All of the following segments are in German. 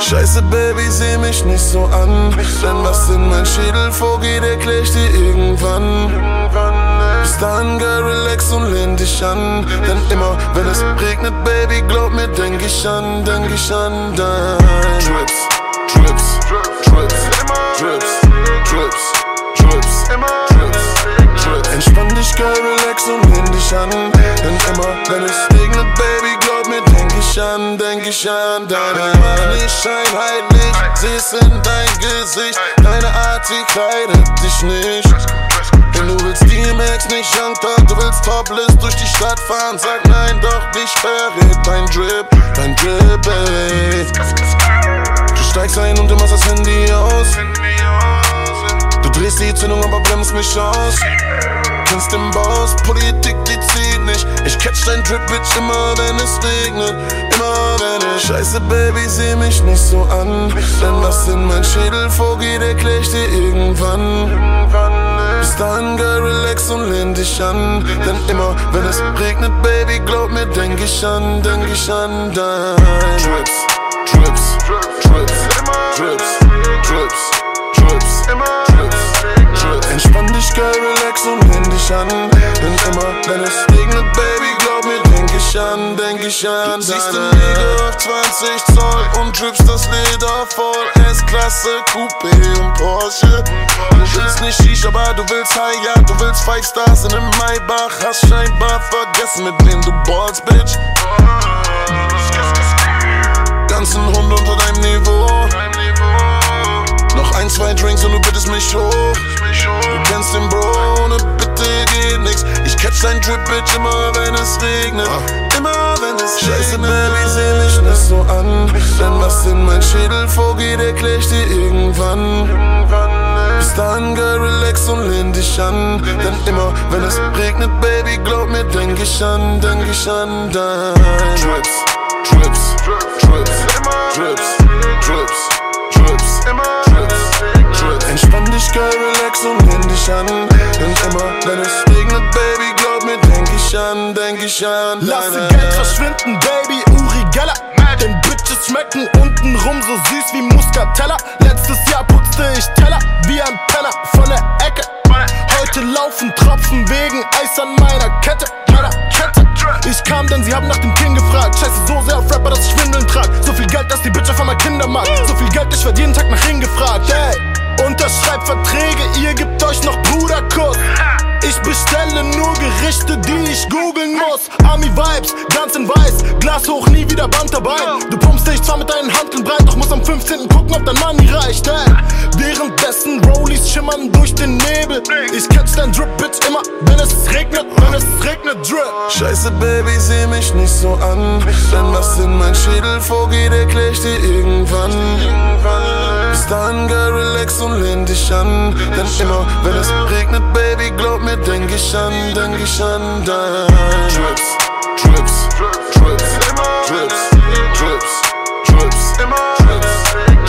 Scheiße, Baby, seh mich nicht so an. Denn was in mein Schädel vorgeht, erklär ich dir irgendwann. Bis dahin, Girl, relax und lehn dich an. Denn immer, wenn es regnet, Baby, glaub mir, denk ich an, denk ich an dein. Trips, Trips, Trips, Trips, Trips, Trips, Trips. Entspann dich, Girl, relax und lehn dich an. Denn immer, wenn es regnet, mir, denk ich an, denk ich an deine. Ich scheinheitlich, seh's in dein Gesicht. Deine Art, sie kleidet dich nicht. Denn du willst DMX, nicht Young Thug, du willst topless durch die Stadt fahren. Sag nein, doch nicht verrät dein Drip, dein Drip, ey. Du steigst ein und du machst das Handy aus. Du drehst die Zündung, aber bremst mich aus. Kennst den Boss, Politik, die zieht nicht. Ich catch dein Drip, Bitch, immer wenn es regnet. Immer wenn ich. Scheiße, Baby, seh mich nicht so an. Denn was in mein Schädel vorgeht, erklär ich dir irgendwann. Bis dahin, Girl, relax und lehn dich an. Denn immer, wenn es regnet, Baby, glaub mir, denk ich an, denk ich an dein. Trips, Trips, Trips, Trips, Trips, dich an. Denn immer, wenn es regnet, Baby, glaub mir, denk ich an, denk ich an Du siehst deine. Nigger auf 20 Zoll und drippst das Leder voll. S-Klasse, Coupé und Porsche. Du willst nicht Shisha, aber du willst High, ja, du willst Five Stars in einem Maybach. Hast scheinbar vergessen, mit wem du ballst, Bitch. Ein, zwei Drinks und du bittest mich hoch. Du kennst den Bro, ohne Bitte geht nix. Ich catch dein Drip, Bitch, immer wenn es regnet. Immer wenn es Scheiße, regnet. Baby, seh mich nicht so an. Denn was in mein Schädel vorgeht, erklär ich dir irgendwann. Bis dahin, Girl, relax und lehn dich an. Denn immer, wenn es regnet, Baby, glaub mir, denk ich an, denk ich an dein. Trips, Trips, Trips, Trips, Trips, Trips, mir, denk ich an, denk ich an Lass deine. Geld verschwinden, Baby, Uri Geller. Denn Bitches schmecken untenrum so süß wie Muscatella. Letztes Jahr putzte ich Teller wie ein Penner von der Ecke. Heute laufen Tropfen wegen Eis an meiner Kette. Meiner Kette. Ich kam, denn sie haben nach dem King gefragt. Scheiße so sehr auf Rapper, dass ich Windeln trag. So viel Geld, dass die Bitch auf einmal Kinder mag. So viel Geld, ich werd jeden Tag nach Ring gefragt. Ey, unterschreibt Verträge, ihr gebt euch noch Bruderkuss. Ich bestelle nur Gerichte, die ich googeln muss. Army Vibes, ganz in weiß, Glas hoch, nie wieder Band dabei. Du pumpst dich zwar mit deinen Handeln breit, doch muss am 15. gucken, ob dein Money reicht. Ey. Währenddessen Rollies schimmern durch den Nebel. Ich catch dein Drip, Bitch, immer, wenn es regnet, wenn es regnet, Drip. Scheiße, Baby, seh mich nicht so an. Denn was in mein Schädel vorgeht, erklär ich dir irgendwann. Bis dahin, Girl, relax und lehn dich an. Denn immer, wenn es regnet, Baby, glaub mir, denk ich an, denk ich an dein. Trips, Trips, Trips, Trips, Trips, Trips, Trips.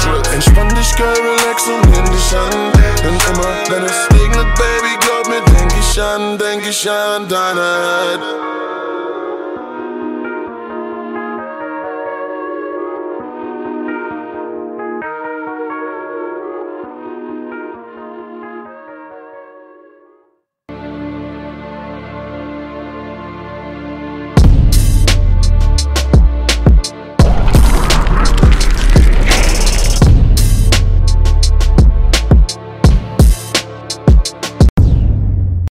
Trips, entspann dich, Girl, relax und lehn dich an. Denn immer, wenn es regnet, Baby, glaub mir, denk ich an, denk ich an deine.